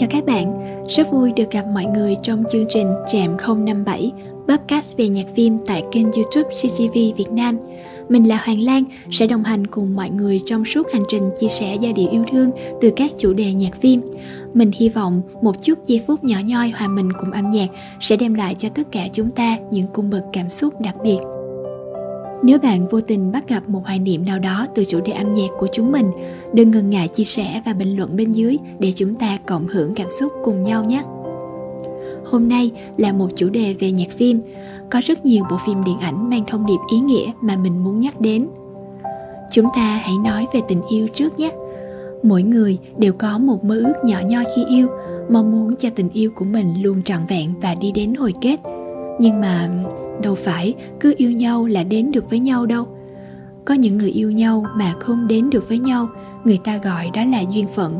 chào các bạn, rất vui được gặp mọi người trong chương trình Trạm 057 podcast về nhạc phim tại kênh youtube CGV Việt Nam. Mình là Hoàng Lan, sẽ đồng hành cùng mọi người trong suốt hành trình chia sẻ giai điệu yêu thương từ các chủ đề nhạc phim. Mình hy vọng một chút giây phút nhỏ nhoi hòa mình cùng âm nhạc sẽ đem lại cho tất cả chúng ta những cung bậc cảm xúc đặc biệt. Nếu bạn vô tình bắt gặp một hoài niệm nào đó từ chủ đề âm nhạc của chúng mình, đừng ngần ngại chia sẻ và bình luận bên dưới để chúng ta cộng hưởng cảm xúc cùng nhau nhé. Hôm nay là một chủ đề về nhạc phim. Có rất nhiều bộ phim điện ảnh mang thông điệp ý nghĩa mà mình muốn nhắc đến. Chúng ta hãy nói về tình yêu trước nhé. Mỗi người đều có một mơ ước nhỏ nhoi khi yêu, mong muốn cho tình yêu của mình luôn trọn vẹn và đi đến hồi kết. Nhưng mà đâu phải cứ yêu nhau là đến được với nhau đâu. Có những người yêu nhau mà không đến được với nhau, người ta gọi đó là duyên phận.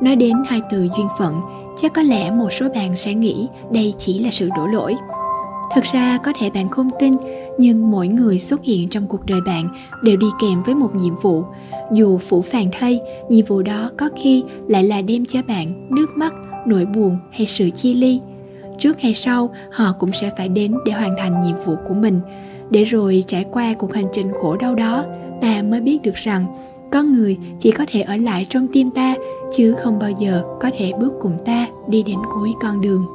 Nói đến hai từ duyên phận, chắc có lẽ một số bạn sẽ nghĩ đây chỉ là sự đổ lỗi. Thực ra có thể bạn không tin, nhưng mỗi người xuất hiện trong cuộc đời bạn đều đi kèm với một nhiệm vụ. Dù phủ phàng thay, nhiệm vụ đó có khi lại là đem cho bạn nước mắt, nỗi buồn hay sự chia ly trước hay sau, họ cũng sẽ phải đến để hoàn thành nhiệm vụ của mình. Để rồi trải qua cuộc hành trình khổ đau đó, ta mới biết được rằng có người chỉ có thể ở lại trong tim ta, chứ không bao giờ có thể bước cùng ta đi đến cuối con đường.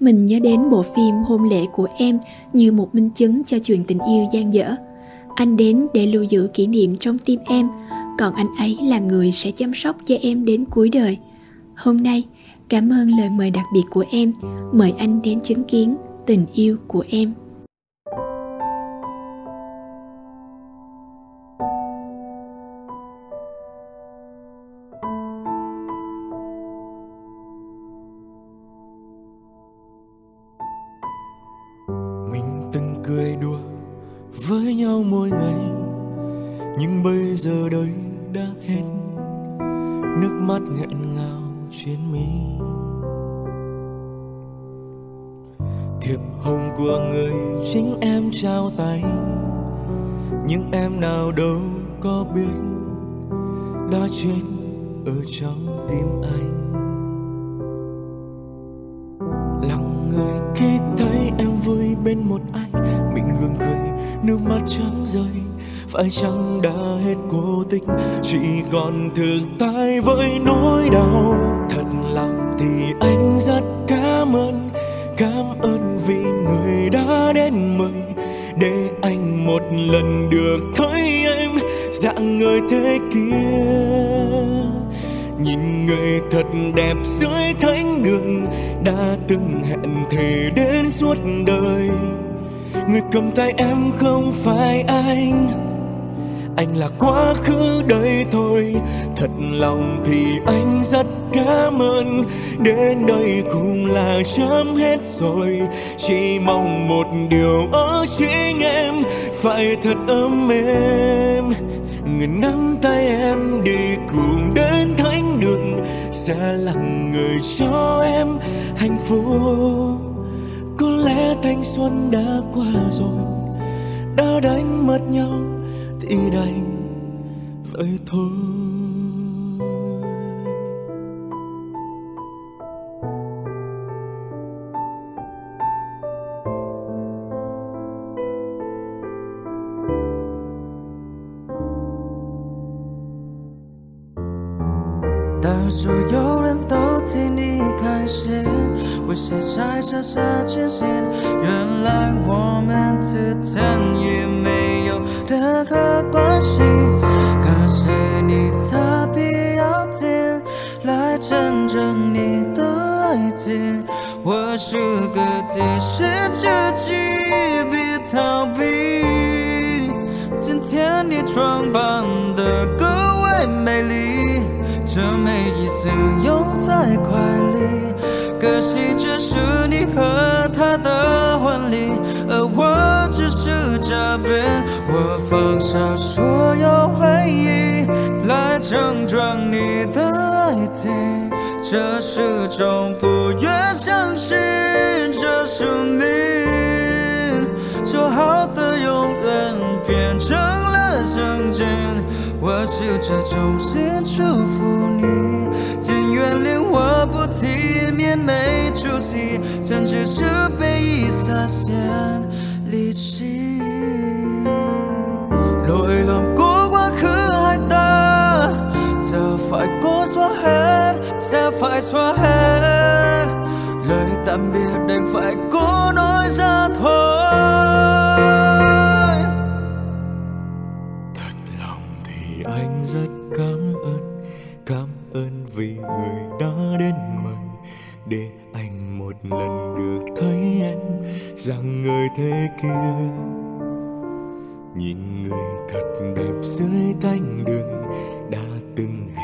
Mình nhớ đến bộ phim hôn lễ của em như một minh chứng cho chuyện tình yêu gian dở. Anh đến để lưu giữ kỷ niệm trong tim em, còn anh ấy là người sẽ chăm sóc cho em đến cuối đời. Hôm nay Cảm ơn lời mời đặc biệt của em. Mời anh đến chứng kiến tình yêu của em. Chính em trao tay. Nhưng em nào đâu có biết đã chết ở trong tim anh. Lòng người khi thấy em vui bên một ai, mình gương cười, nước mắt trắng rơi. Phải chăng đã hết cố tích, chỉ còn thương tay với nỗi đau. Thật lòng thì anh rất cảm ơn cảm ơn đã đến mừng để anh một lần được thấy em dạng người thế kia. Nhìn người thật đẹp dưới thánh đường đã từng hẹn thề đến suốt đời. Người cầm tay em không phải anh anh là quá khứ đây thôi. Thật lòng thì anh rất cảm ơn. Đến đây cũng là chấm hết rồi. Chỉ mong một điều ở chính em. Phải thật ấm êm. Người nắm tay em đi cùng đến thánh đường. Sẽ là người cho em hạnh phúc. Có lẽ thanh xuân đã qua rồi. Đã đánh mất nhau thì đành vậy thôi 当所有人都替你开心，为谁摘下这件线？ 我是个电视剧集，别逃避。今天你装扮的格外美丽，这每一丝拥在怀里。可惜这是你和他的婚礼，而我只是嘉宾，我放下所有回忆来整装你的爱情。这是种不愿相信这是你，说好的永远变成了曾经。我试着衷心祝福你，请原谅我不。体面，没出息，甚至是被遗撒线离席。lỗi lầm cố quá khứ hai ta giờ phải cố xóa hết sẽ phải xóa hết. Lời tạm biệt đành phải cố nói ra thôi. Thật lòng thì anh rất cảm ơn cảm ơn vì người đã đến mình để anh một lần được thấy em, rằng người thế kia nhìn người thật đẹp dưới cánh đường đã từng hẹn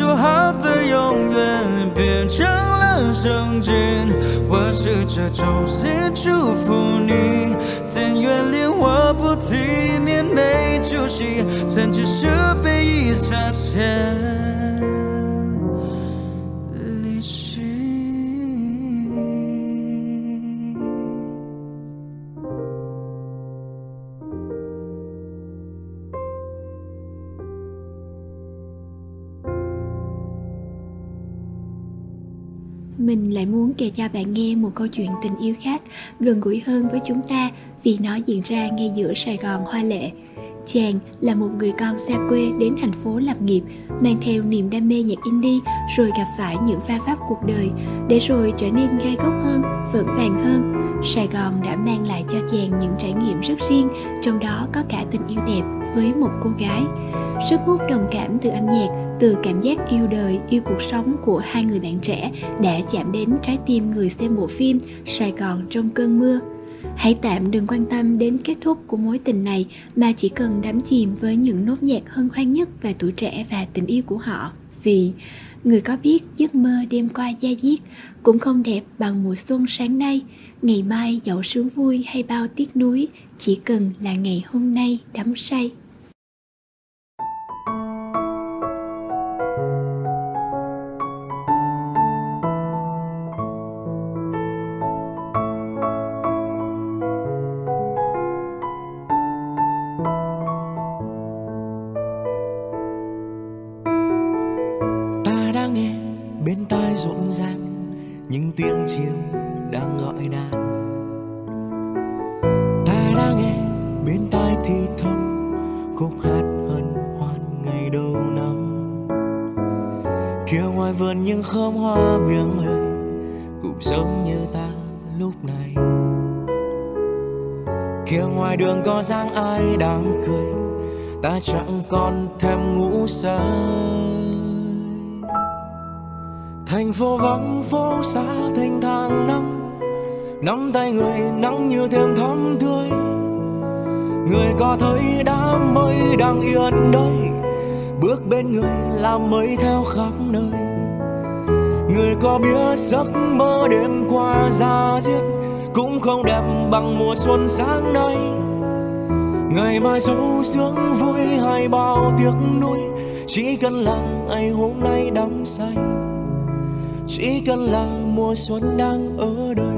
说好的永远变成了圣经。我试着衷心祝福你，但原谅我不体面、没出息，甚至是被遗下线 mình lại muốn kể cho bạn nghe một câu chuyện tình yêu khác gần gũi hơn với chúng ta vì nó diễn ra ngay giữa Sài Gòn hoa lệ. Chàng là một người con xa quê đến thành phố lập nghiệp, mang theo niềm đam mê nhạc indie rồi gặp phải những pha pháp cuộc đời, để rồi trở nên gai góc hơn, vững vàng hơn. Sài Gòn đã mang lại cho chàng những trải nghiệm rất riêng, trong đó có cả tình yêu đẹp với một cô gái. Sức hút đồng cảm từ âm nhạc, từ cảm giác yêu đời, yêu cuộc sống của hai người bạn trẻ đã chạm đến trái tim người xem bộ phim Sài Gòn trong cơn mưa. Hãy tạm đừng quan tâm đến kết thúc của mối tình này mà chỉ cần đắm chìm với những nốt nhạc hân hoan nhất về tuổi trẻ và tình yêu của họ. Vì người có biết giấc mơ đêm qua da diết cũng không đẹp bằng mùa xuân sáng nay. Ngày mai dẫu sướng vui hay bao tiếc nuối, chỉ cần là ngày hôm nay đắm say. Ngoài vườn những khóm hoa biếng lời cũng giống như ta lúc này. Kia ngoài đường có dáng ai đang cười, ta chẳng còn thèm ngủ say. Thành phố vắng, phố xa thành thang năm nắm tay người nắng như thêm thắm tươi. Người có thấy đám mây đang yên đây, bước bên người làm mây theo khắp nơi người có biết giấc mơ đêm qua ra diết, cũng không đẹp bằng mùa xuân sáng nay. Ngày mai dấu sướng vui hay bao tiếc nuối, chỉ cần là ngày hôm nay đắm say. Chỉ cần là mùa xuân đang ở đây.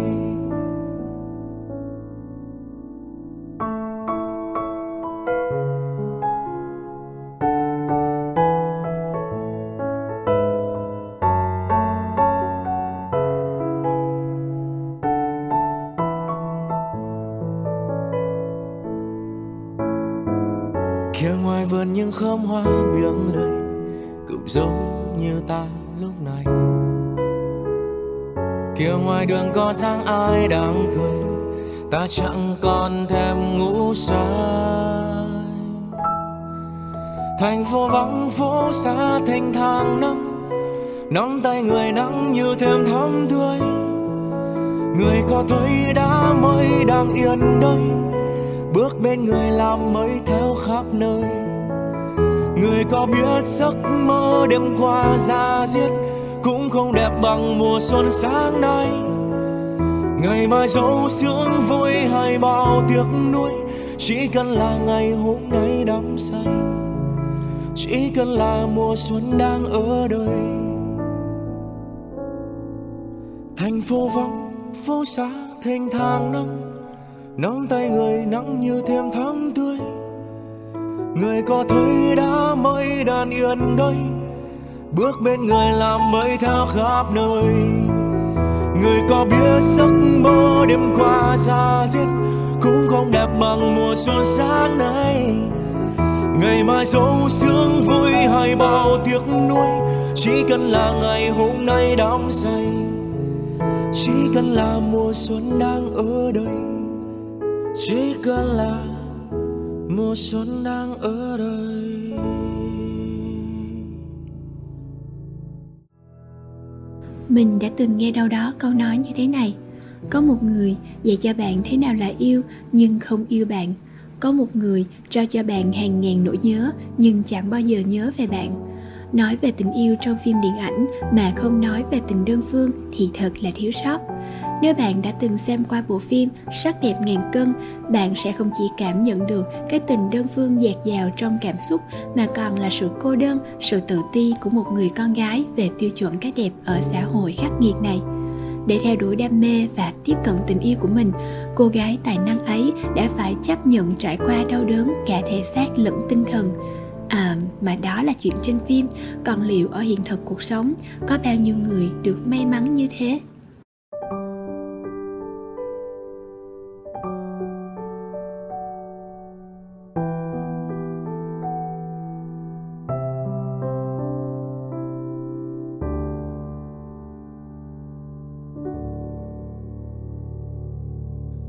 Giống như ta lúc này. Kia ngoài đường có dáng ai đang cười ta chẳng còn thèm ngủ say. Thành phố vắng, phố xa, thênh thang năm nắm tay người nắng như thêm thắm tươi. Người có thấy đã mây đang yên đây, bước bên người làm mây theo khắp nơi người có biết giấc mơ đêm qua ra diết cũng không đẹp bằng mùa xuân sáng nay. Ngày mai dấu sướng vui hay bao tiếc nuối, chỉ cần là ngày hôm nay đắm say. Chỉ cần là mùa xuân đang ở đây thành phố vắng, phố xa thênh thang nắng. Nắm tay người nắng như thêm tháng tươi người có thấy đã mây đàn yên đây? Bước bên người làm mây theo khắp nơi. Người có biết giấc mơ đêm qua xa diết, cũng không đẹp bằng mùa xuân sáng nay. Ngày mai dấu sương vui hay bao tiếc nuối, chỉ cần là ngày hôm nay đắm say. Chỉ cần là mùa xuân đang ở đây, chỉ cần là mùa xuân đang ở đây. Mình đã từng nghe đâu đó câu nói như thế này, có một người dạy cho bạn thế nào là yêu nhưng không yêu bạn. Có một người cho cho bạn hàng ngàn nỗi nhớ nhưng chẳng bao giờ nhớ về bạn. Nói về tình yêu trong phim điện ảnh mà không nói về tình đơn phương thì thật là thiếu sót nếu bạn đã từng xem qua bộ phim Sắc đẹp ngàn cân, bạn sẽ không chỉ cảm nhận được cái tình đơn phương dạt dào trong cảm xúc mà còn là sự cô đơn, sự tự ti của một người con gái về tiêu chuẩn cái đẹp ở xã hội khắc nghiệt này. Để theo đuổi đam mê và tiếp cận tình yêu của mình, cô gái tài năng ấy đã phải chấp nhận trải qua đau đớn cả thể xác lẫn tinh thần. À, mà đó là chuyện trên phim, còn liệu ở hiện thực cuộc sống có bao nhiêu người được may mắn như thế?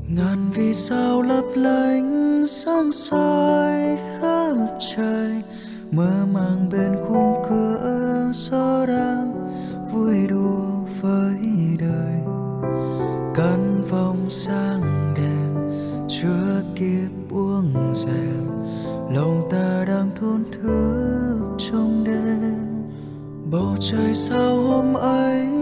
Ngàn vì sao lấp lánh sáng soi khắp trời, mơ màng bên khung cửa gió đang vui đùa với đời. Căn phòng sáng đèn chưa kịp buông rèm, lòng ta đang thốn thức trong đêm. Bầu trời sao hôm ấy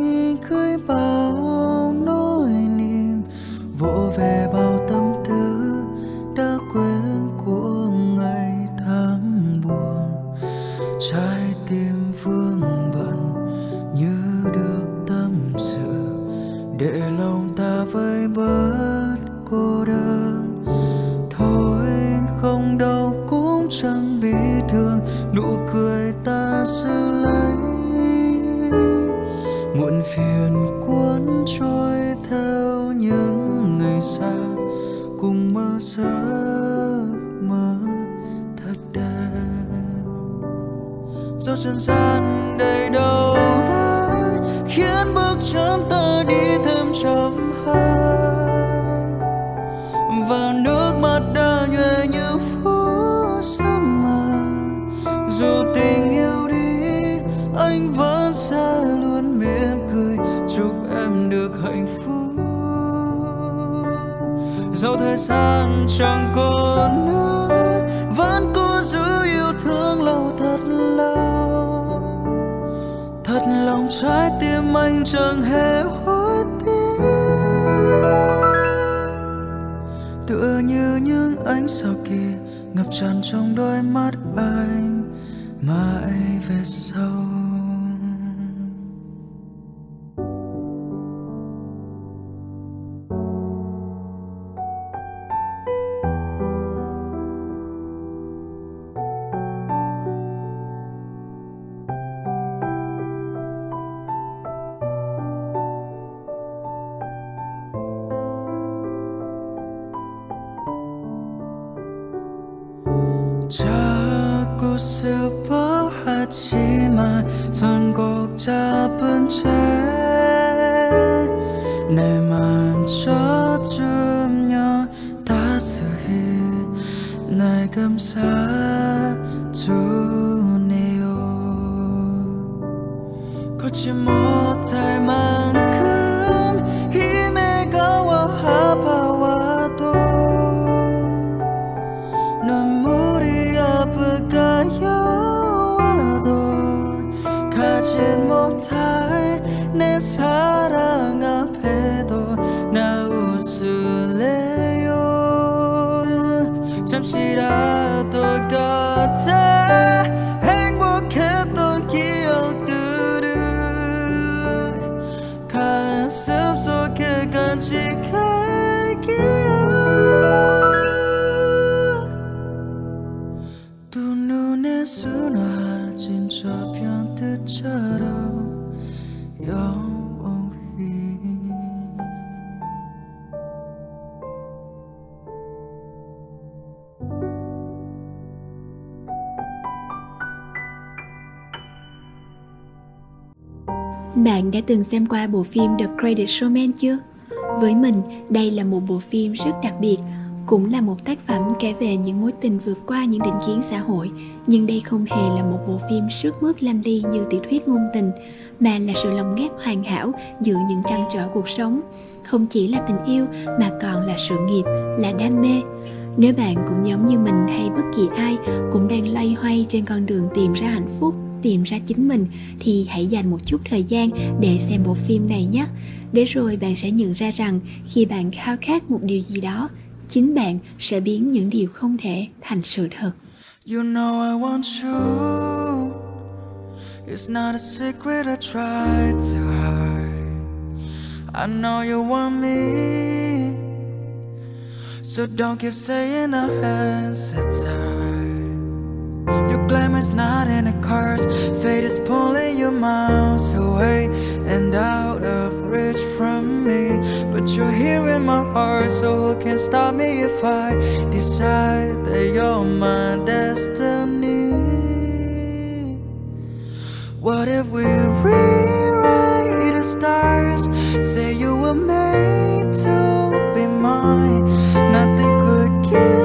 để lòng ta vơi bớt cô đơn. Thôi không đâu cũng chẳng bị thương. Nụ cười ta giữ lấy. Muộn phiền cuốn trôi theo những ngày xa. Cùng mơ giấc mơ thật đẹp. Dẫu trần gian đầy đau và nước mắt đã nhòe như phút sớm mờ dù tình yêu đi, anh vẫn sẽ luôn mỉm cười, chúc em được hạnh phúc. Dẫu thời gian chẳng còn nữa vẫn cố giữ yêu thương lâu thật lâu. Thật lòng trái tim anh chẳng hề hối tựa như những ánh sao kia ngập tràn trong đôi mắt anh. Mãi về sau. 자꾸 슬퍼하지만 손꼭 잡은 채내맘 젖으며 따스히 날 감싸주네요. 걷지 못할 만 잠시라도 곁에 행복했던 기억들을 가슴 đã từng xem qua bộ phim The Credit Showman chưa? Với mình, đây là một bộ phim rất đặc biệt, cũng là một tác phẩm kể về những mối tình vượt qua những định kiến xã hội, nhưng đây không hề là một bộ phim sức mướt lam ly như tiểu thuyết ngôn tình, mà là sự lồng ghép hoàn hảo giữa những trăn trở cuộc sống. Không chỉ là tình yêu mà còn là sự nghiệp, là đam mê. Nếu bạn cũng giống như mình hay bất kỳ ai cũng đang loay hoay trên con đường tìm ra hạnh phúc tìm ra chính mình thì hãy dành một chút thời gian để xem bộ phim này nhé để rồi bạn sẽ nhận ra rằng khi bạn khao khát một điều gì đó, chính bạn sẽ biến những điều không thể thành sự thật You know I want you. It's not a secret I tried to hide. I know you want me. So don't keep saying I hesitate. Your glamour's not in the cars. Fate is pulling you miles away and out of reach from me. But you're here in my heart, so who can stop me if I decide that you're my destiny? What if we rewrite the stars? Say you were made to be mine. Nothing could keep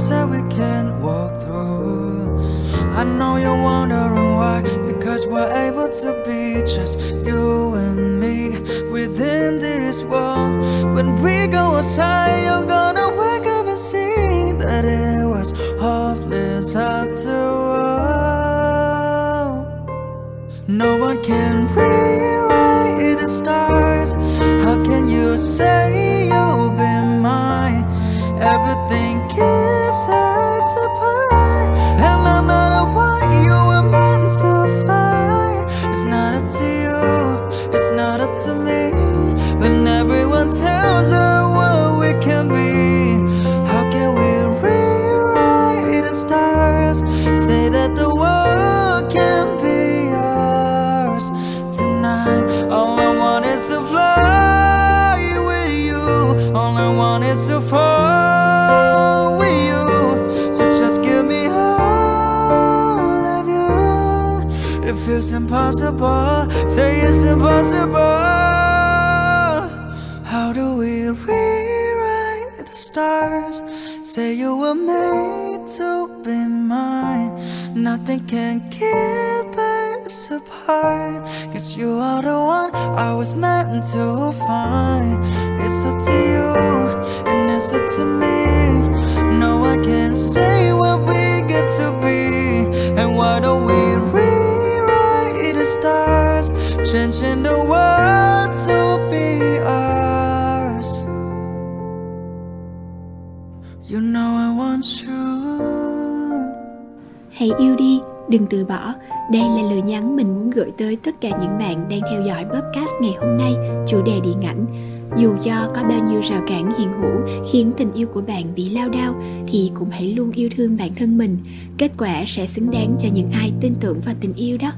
doors that we can't walk through. I know you're wondering why, because we're able to be just you and me within this world. When we go outside, you're gonna wake up and see that it was hopeless after all. No one can rewrite the stars. How can you say Nothing can keep us apart. Cause you are the one I was meant to find. It's up to you, and it's up to me. No one can't say what we get to be. And why don't we rewrite the stars? Changing the world đừng từ bỏ đây là lời nhắn mình muốn gửi tới tất cả những bạn đang theo dõi podcast ngày hôm nay chủ đề điện ảnh dù cho có bao nhiêu rào cản hiện hữu khiến tình yêu của bạn bị lao đao thì cũng hãy luôn yêu thương bản thân mình kết quả sẽ xứng đáng cho những ai tin tưởng vào tình yêu đó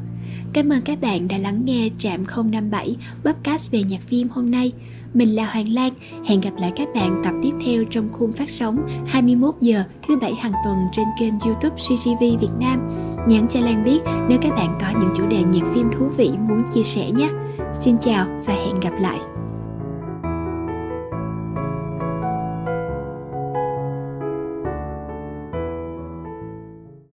Cảm ơn các bạn đã lắng nghe Trạm 057 podcast về nhạc phim hôm nay. Mình là Hoàng Lan, hẹn gặp lại các bạn tập tiếp theo trong khung phát sóng 21 giờ thứ bảy hàng tuần trên kênh YouTube CGV Việt Nam. Nhắn cho Lan biết nếu các bạn có những chủ đề nhiệt phim thú vị muốn chia sẻ nhé. Xin chào và hẹn gặp lại.